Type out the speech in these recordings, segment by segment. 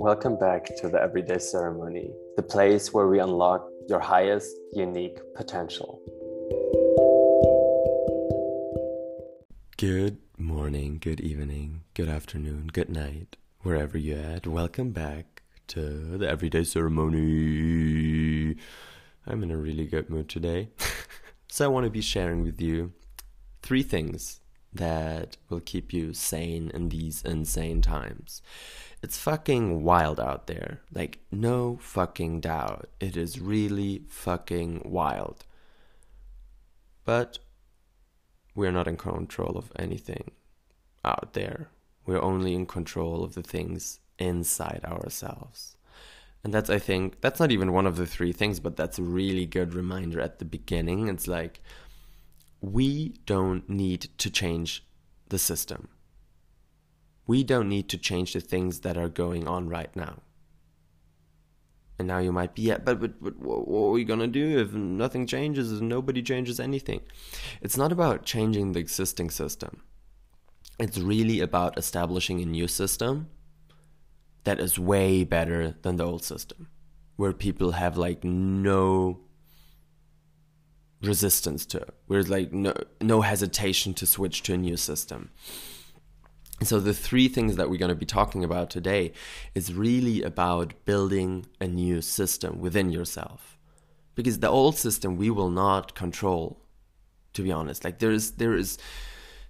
Welcome back to the Everyday Ceremony, the place where we unlock your highest unique potential. Good morning, good evening, good afternoon, good night, wherever you're at. Welcome back to the Everyday Ceremony. I'm in a really good mood today. so I want to be sharing with you three things that will keep you sane in these insane times. It's fucking wild out there. Like, no fucking doubt. It is really fucking wild. But we're not in control of anything out there. We're only in control of the things inside ourselves. And that's, I think, that's not even one of the three things, but that's a really good reminder at the beginning. It's like, we don't need to change the system. We don't need to change the things that are going on right now. And now you might be, yeah, but, but, but what are we going to do if nothing changes and nobody changes anything? It's not about changing the existing system. It's really about establishing a new system that is way better than the old system, where people have like no resistance to it. There's like no no hesitation to switch to a new system. So the three things that we're going to be talking about today is really about building a new system within yourself. Because the old system we will not control to be honest. Like there is there is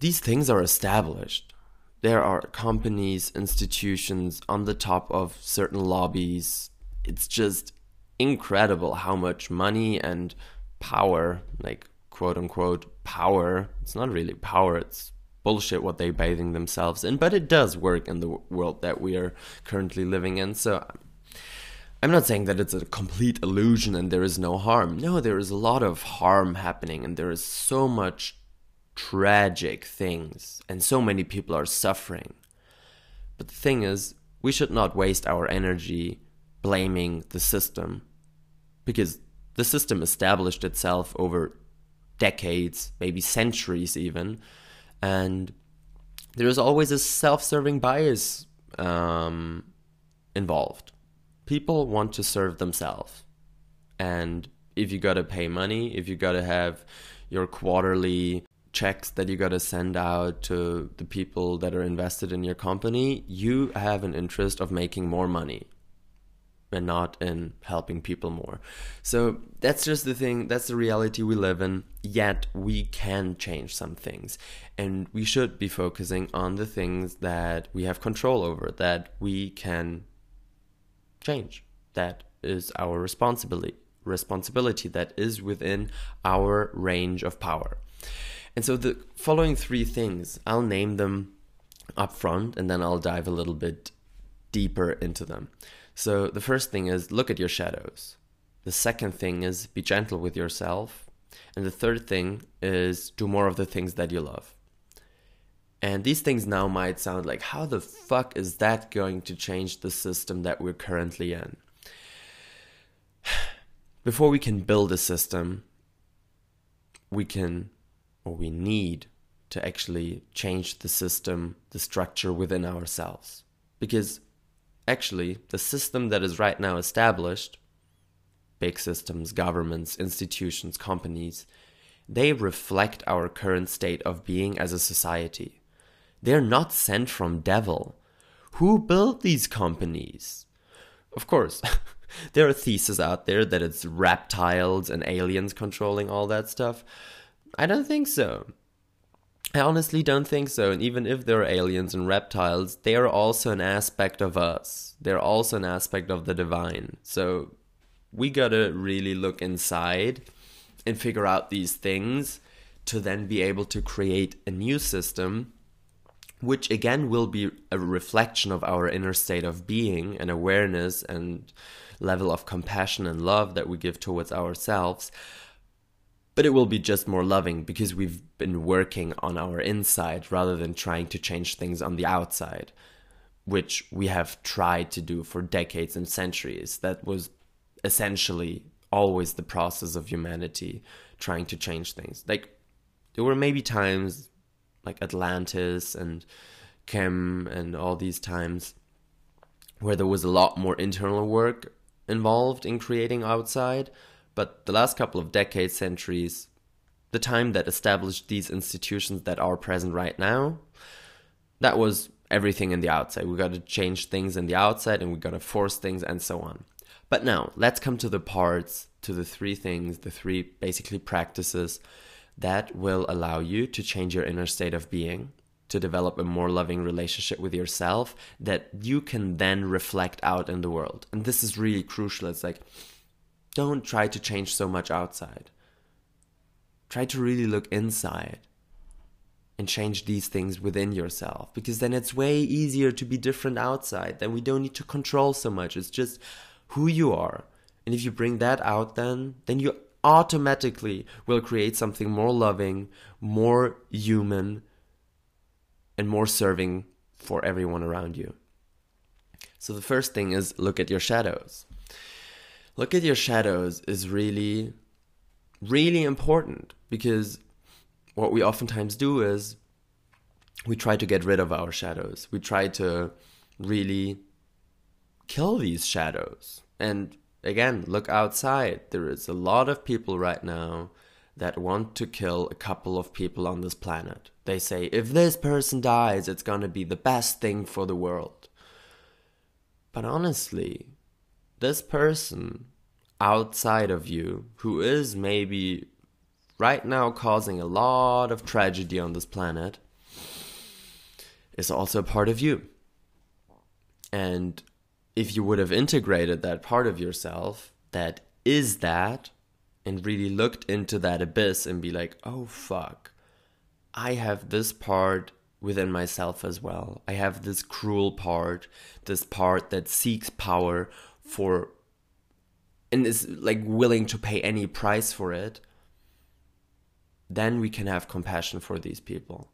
these things are established. There are companies, institutions on the top of certain lobbies. It's just incredible how much money and power, like quote unquote power. It's not really power, it's bullshit what they're bathing themselves in, but it does work in the world that we are currently living in. So I'm not saying that it's a complete illusion and there is no harm. No, there is a lot of harm happening and there is so much tragic things and so many people are suffering. But the thing is, we should not waste our energy blaming the system because the system established itself over decades, maybe centuries even, and there is always a self-serving bias um, involved. People want to serve themselves, and if you gotta pay money, if you gotta have your quarterly checks that you got to send out to the people that are invested in your company, you have an interest of making more money and not in helping people more. So that's just the thing, that's the reality we live in. Yet we can change some things. And we should be focusing on the things that we have control over, that we can change. That is our responsibility. Responsibility that is within our range of power. And so the following three things, I'll name them up front and then I'll dive a little bit deeper into them. So the first thing is look at your shadows. The second thing is be gentle with yourself. And the third thing is do more of the things that you love. And these things now might sound like, how the fuck is that going to change the system that we're currently in? Before we can build a system, we can or we need to actually change the system, the structure within ourselves. Because Actually, the system that is right now established, big systems, governments, institutions, companies, they reflect our current state of being as a society. They're not sent from devil. Who built these companies? Of course, there are theses out there that it's reptiles and aliens controlling all that stuff. I don't think so. I honestly don't think so. And even if there are aliens and reptiles, they are also an aspect of us. They're also an aspect of the divine. So we gotta really look inside and figure out these things to then be able to create a new system, which again will be a reflection of our inner state of being and awareness and level of compassion and love that we give towards ourselves but it will be just more loving because we've been working on our inside rather than trying to change things on the outside, which we have tried to do for decades and centuries. That was essentially always the process of humanity trying to change things. Like, there were maybe times like Atlantis and Chem and all these times where there was a lot more internal work involved in creating outside. But the last couple of decades, centuries, the time that established these institutions that are present right now, that was everything in the outside. We got to change things in the outside and we got to force things and so on. But now let's come to the parts, to the three things, the three basically practices that will allow you to change your inner state of being, to develop a more loving relationship with yourself that you can then reflect out in the world. And this is really crucial. It's like, don't try to change so much outside. Try to really look inside and change these things within yourself because then it's way easier to be different outside. Then we don't need to control so much. It's just who you are. And if you bring that out then then you automatically will create something more loving, more human and more serving for everyone around you. So the first thing is look at your shadows. Look at your shadows is really really important because what we oftentimes do is we try to get rid of our shadows. We try to really kill these shadows. And again, look outside. There is a lot of people right now that want to kill a couple of people on this planet. They say, if this person dies, it's going to be the best thing for the world. But honestly, this person outside of you, who is maybe right now causing a lot of tragedy on this planet is also a part of you. And if you would have integrated that part of yourself that is that and really looked into that abyss and be like, oh fuck, I have this part within myself as well. I have this cruel part, this part that seeks power for and is like willing to pay any price for it then we can have compassion for these people.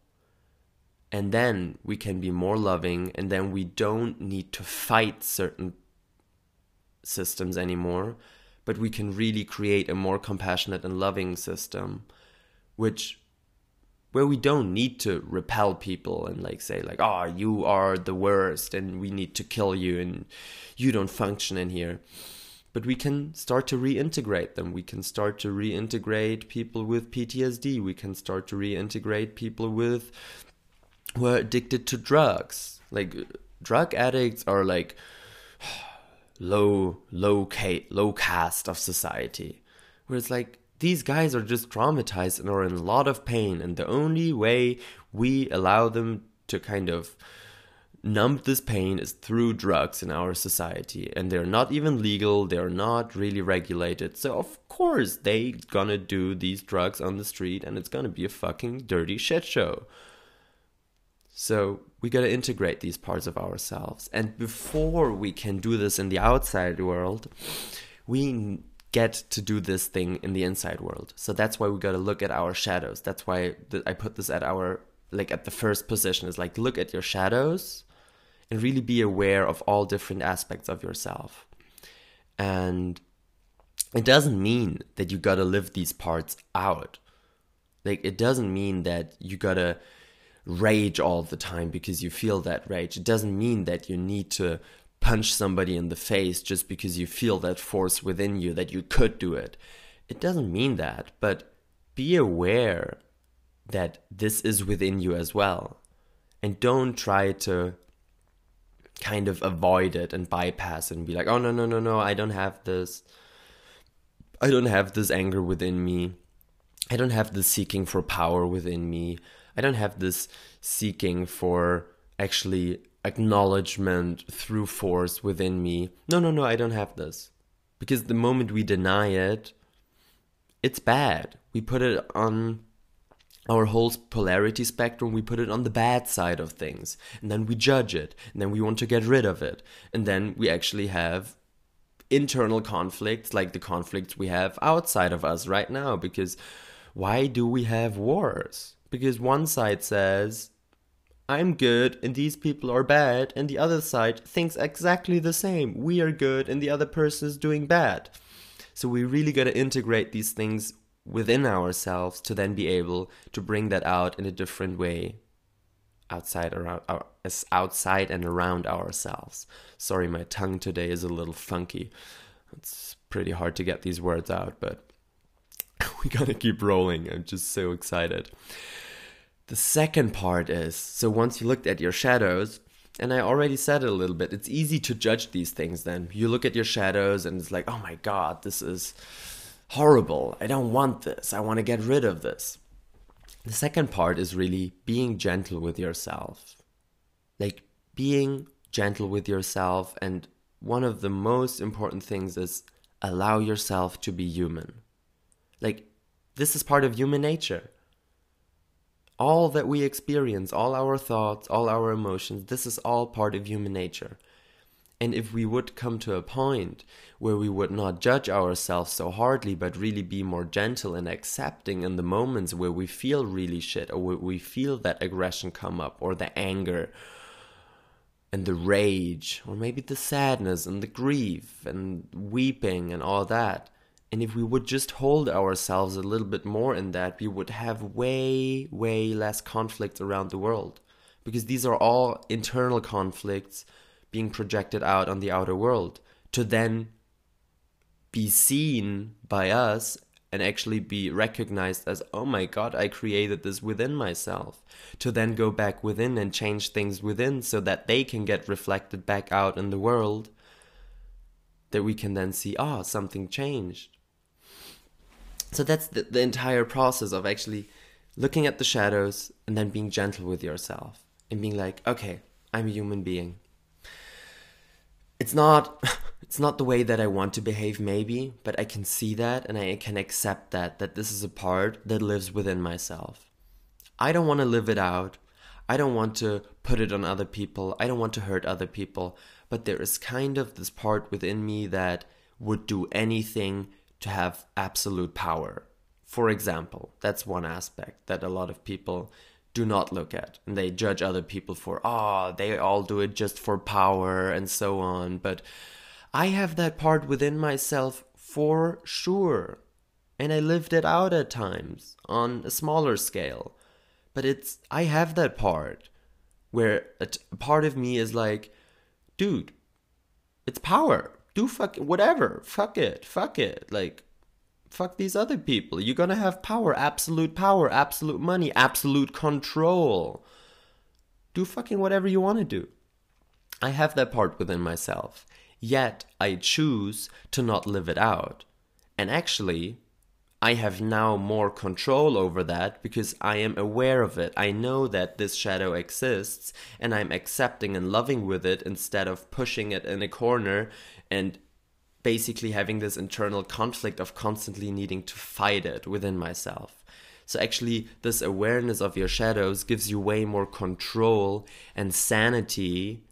And then we can be more loving, and then we don't need to fight certain systems anymore, but we can really create a more compassionate and loving system, which where we don't need to repel people and like say like oh you are the worst and we need to kill you and you don't function in here but we can start to reintegrate them. We can start to reintegrate people with PTSD. We can start to reintegrate people with who are addicted to drugs. Like drug addicts are like low low ca- low caste of society. Where it's like these guys are just traumatized and are in a lot of pain and the only way we allow them to kind of numb this pain is through drugs in our society and they're not even legal they're not really regulated. So of course they gonna do these drugs on the street and it's gonna be a fucking dirty shit show. So we gotta integrate these parts of ourselves. And before we can do this in the outside world we get to do this thing in the inside world so that's why we gotta look at our shadows that's why i put this at our like at the first position is like look at your shadows and really be aware of all different aspects of yourself. And it doesn't mean that you gotta live these parts out. Like, it doesn't mean that you gotta rage all the time because you feel that rage. It doesn't mean that you need to punch somebody in the face just because you feel that force within you that you could do it. It doesn't mean that, but be aware that this is within you as well. And don't try to kind of avoid it and bypass it and be like, oh, no, no, no, no, I don't have this. I don't have this anger within me. I don't have this seeking for power within me. I don't have this seeking for actually acknowledgement through force within me. No, no, no, I don't have this. Because the moment we deny it, it's bad. We put it on our whole polarity spectrum, we put it on the bad side of things. And then we judge it. And then we want to get rid of it. And then we actually have internal conflicts like the conflicts we have outside of us right now. Because why do we have wars? Because one side says, I'm good and these people are bad, and the other side thinks exactly the same. We are good and the other person is doing bad. So we really got to integrate these things within ourselves to then be able to bring that out in a different way outside around uh, as outside and around ourselves. Sorry, my tongue today is a little funky. It's pretty hard to get these words out, but we gotta keep rolling. I'm just so excited. The second part is so once you looked at your shadows, and I already said it a little bit, it's easy to judge these things then. You look at your shadows and it's like, oh my god, this is horrible. I don't want this. I want to get rid of this. The second part is really being gentle with yourself. Like being gentle with yourself. And one of the most important things is allow yourself to be human. Like, this is part of human nature. All that we experience, all our thoughts, all our emotions, this is all part of human nature. And if we would come to a point where we would not judge ourselves so hardly, but really be more gentle and accepting in the moments where we feel really shit or where we feel that aggression come up or the anger and the rage or maybe the sadness and the grief and weeping and all that. And if we would just hold ourselves a little bit more in that, we would have way, way less conflict around the world. Because these are all internal conflicts being projected out on the outer world to then be seen by us and actually be recognized as, oh my god, I created this within myself. To then go back within and change things within so that they can get reflected back out in the world. That we can then see, ah, oh, something changed. So that's the, the entire process of actually looking at the shadows and then being gentle with yourself and being like, okay, I'm a human being it's not it's not the way that I want to behave maybe, but I can see that and I can accept that that this is a part that lives within myself. I don't want to live it out. I don't want to put it on other people. I don't want to hurt other people, but there is kind of this part within me that would do anything to have absolute power. For example, that's one aspect that a lot of people do not look at. And they judge other people for, oh, they all do it just for power and so on. But I have that part within myself for sure. And I lived it out at times on a smaller scale. But it's, I have that part where a, t- a part of me is like, dude, it's power. Do fuck whatever. Fuck it. Fuck it. Like, fuck these other people. You're gonna have power, absolute power, absolute money, absolute control. Do fucking whatever you wanna do. I have that part within myself. Yet I choose to not live it out. And actually, I have now more control over that because I am aware of it. I know that this shadow exists and I'm accepting and loving with it instead of pushing it in a corner and basically having this internal conflict of constantly needing to fight it within myself. So, actually, this awareness of your shadows gives you way more control and sanity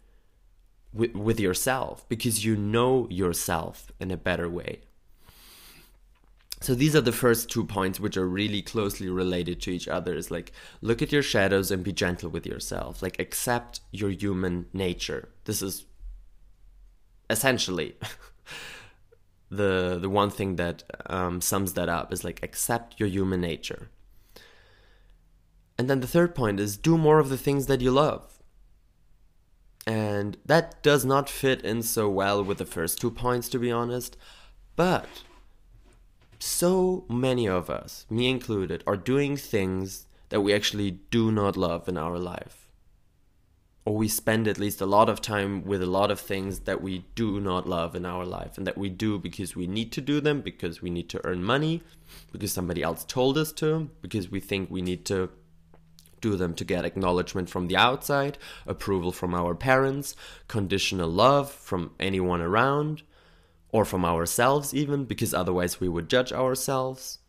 with, with yourself because you know yourself in a better way. So, these are the first two points which are really closely related to each other. Is like, look at your shadows and be gentle with yourself. Like, accept your human nature. This is essentially the the one thing that um, sums that up is like accept your human nature. And then the third point is do more of the things that you love. And that does not fit in so well with the first two points, to be honest. But so many of us, me included, are doing things that we actually do not love in our life or we spend at least a lot of time with a lot of things that we do not love in our life and that we do because we need to do them, because we need to earn money, because somebody else told us to, because we think we need to do them to get acknowledgement from the outside, approval from our parents, conditional love from anyone around, or from ourselves even, because otherwise we would judge ourselves.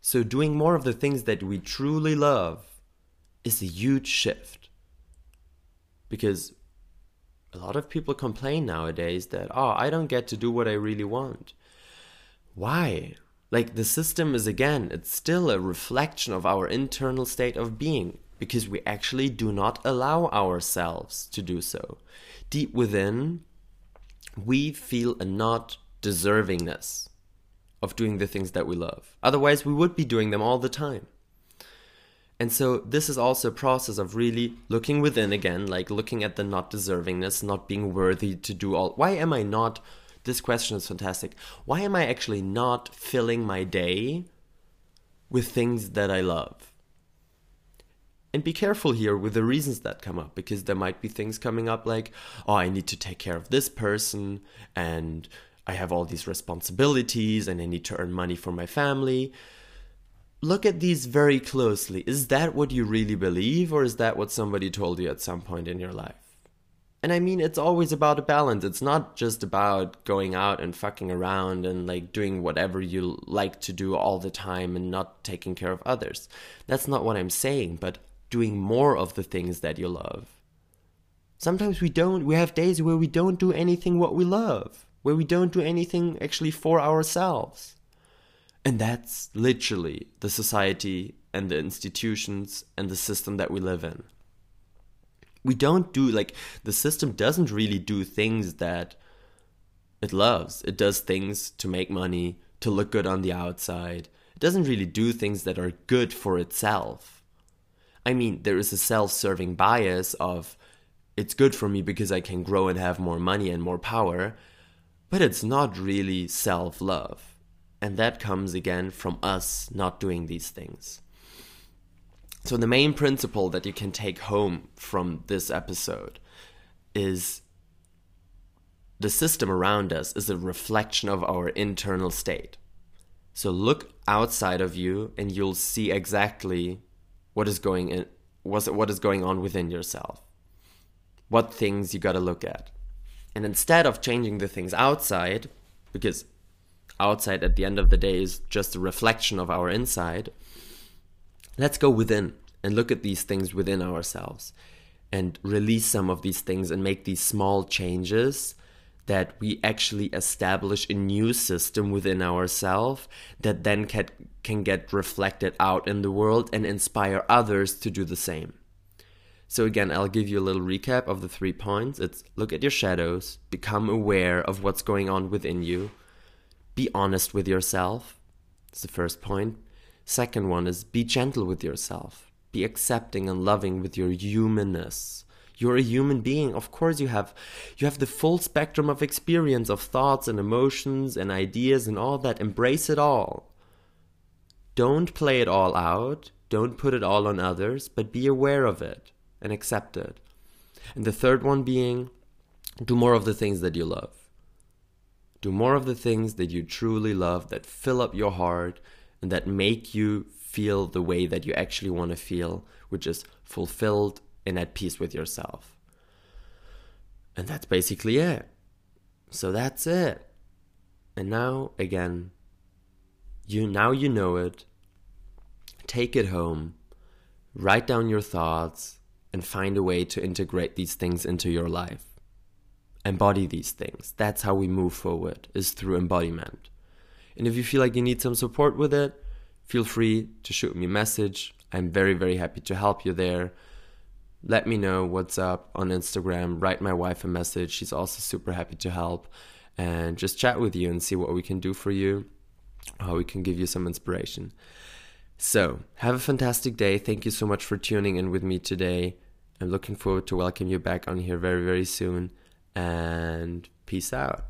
So, doing more of the things that we truly love is a huge shift because a lot of people complain nowadays that, oh, I don't get to do what I really want. Why? Like the system is again, it's still a reflection of our internal state of being because we actually do not allow ourselves to do so. Deep within, we feel a not deservingness of doing the things that we love. Otherwise, we would be doing them all the time. And so this is also a process of really looking within again, like looking at the not deservingness, not being worthy to do all. Why am I not? This question is fantastic. Why am I actually not filling my day with things that I love? And be careful here with the reasons that come up because there might be things coming up like, oh, I need to take care of this person and I have all these responsibilities and I need to earn money for my family. Look at these very closely. Is that what you really believe or is that what somebody told you at some point in your life? And I mean, it's always about a balance. It's not just about going out and fucking around and like doing whatever you like to do all the time and not taking care of others. That's not what I'm saying, but doing more of the things that you love. Sometimes we don't, we have days where we don't do anything what we love, where we don't do anything actually for ourselves. And that's literally the society and the institutions and the system that we live in. We don't do, like, the system doesn't really do things that it loves. It does things to make money, to look good on the outside. It doesn't really do things that are good for itself I mean, there is a self serving bias of it's good for me because I can grow and have more money and more power, but it's not really self love. And that comes again from us not doing these things. So, the main principle that you can take home from this episode is the system around us is a reflection of our internal state. So, look outside of you and you'll see exactly what is going in what is going on within yourself what things you got to look at and instead of changing the things outside because outside at the end of the day is just a reflection of our inside let's go within and look at these things within ourselves and release some of these things and make these small changes that we actually establish a new system within ourselves that then can, can get reflected out in the world and inspire others to do the same. So, again, I'll give you a little recap of the three points. It's look at your shadows, become aware of what's going on within you, be honest with yourself. That's the first point. Second one is be gentle with yourself, be accepting and loving with your humanness. You're a human being. Of course you have you have the full spectrum of experience of thoughts and emotions and ideas and all that. Embrace it all. Don't play it all out. Don't put it all on others but be aware of it and accept it. And the third one being do more of the things that you love do more of the things that you truly love that fill up your heart and that make you feel the way that you actually want to feel which is fulfilled and at peace with yourself. And that's basically it. So that's it. And now again, you now you know it. Take it home. Write down your thoughts and find a way to integrate these things into your life. Embody these things. That's how we move forward is through embodiment. And if you feel like you need some support with it, feel free to shoot me a message. I'm very very happy to help you there let me know what's up on Instagram. Write my wife a message. She's also super happy to help and just chat with you and see what we can do for you, how we can give you some inspiration. So, have a fantastic day. Thank you so much for tuning in with me today. I'm looking forward to welcome you back on here very, very soon. And peace out.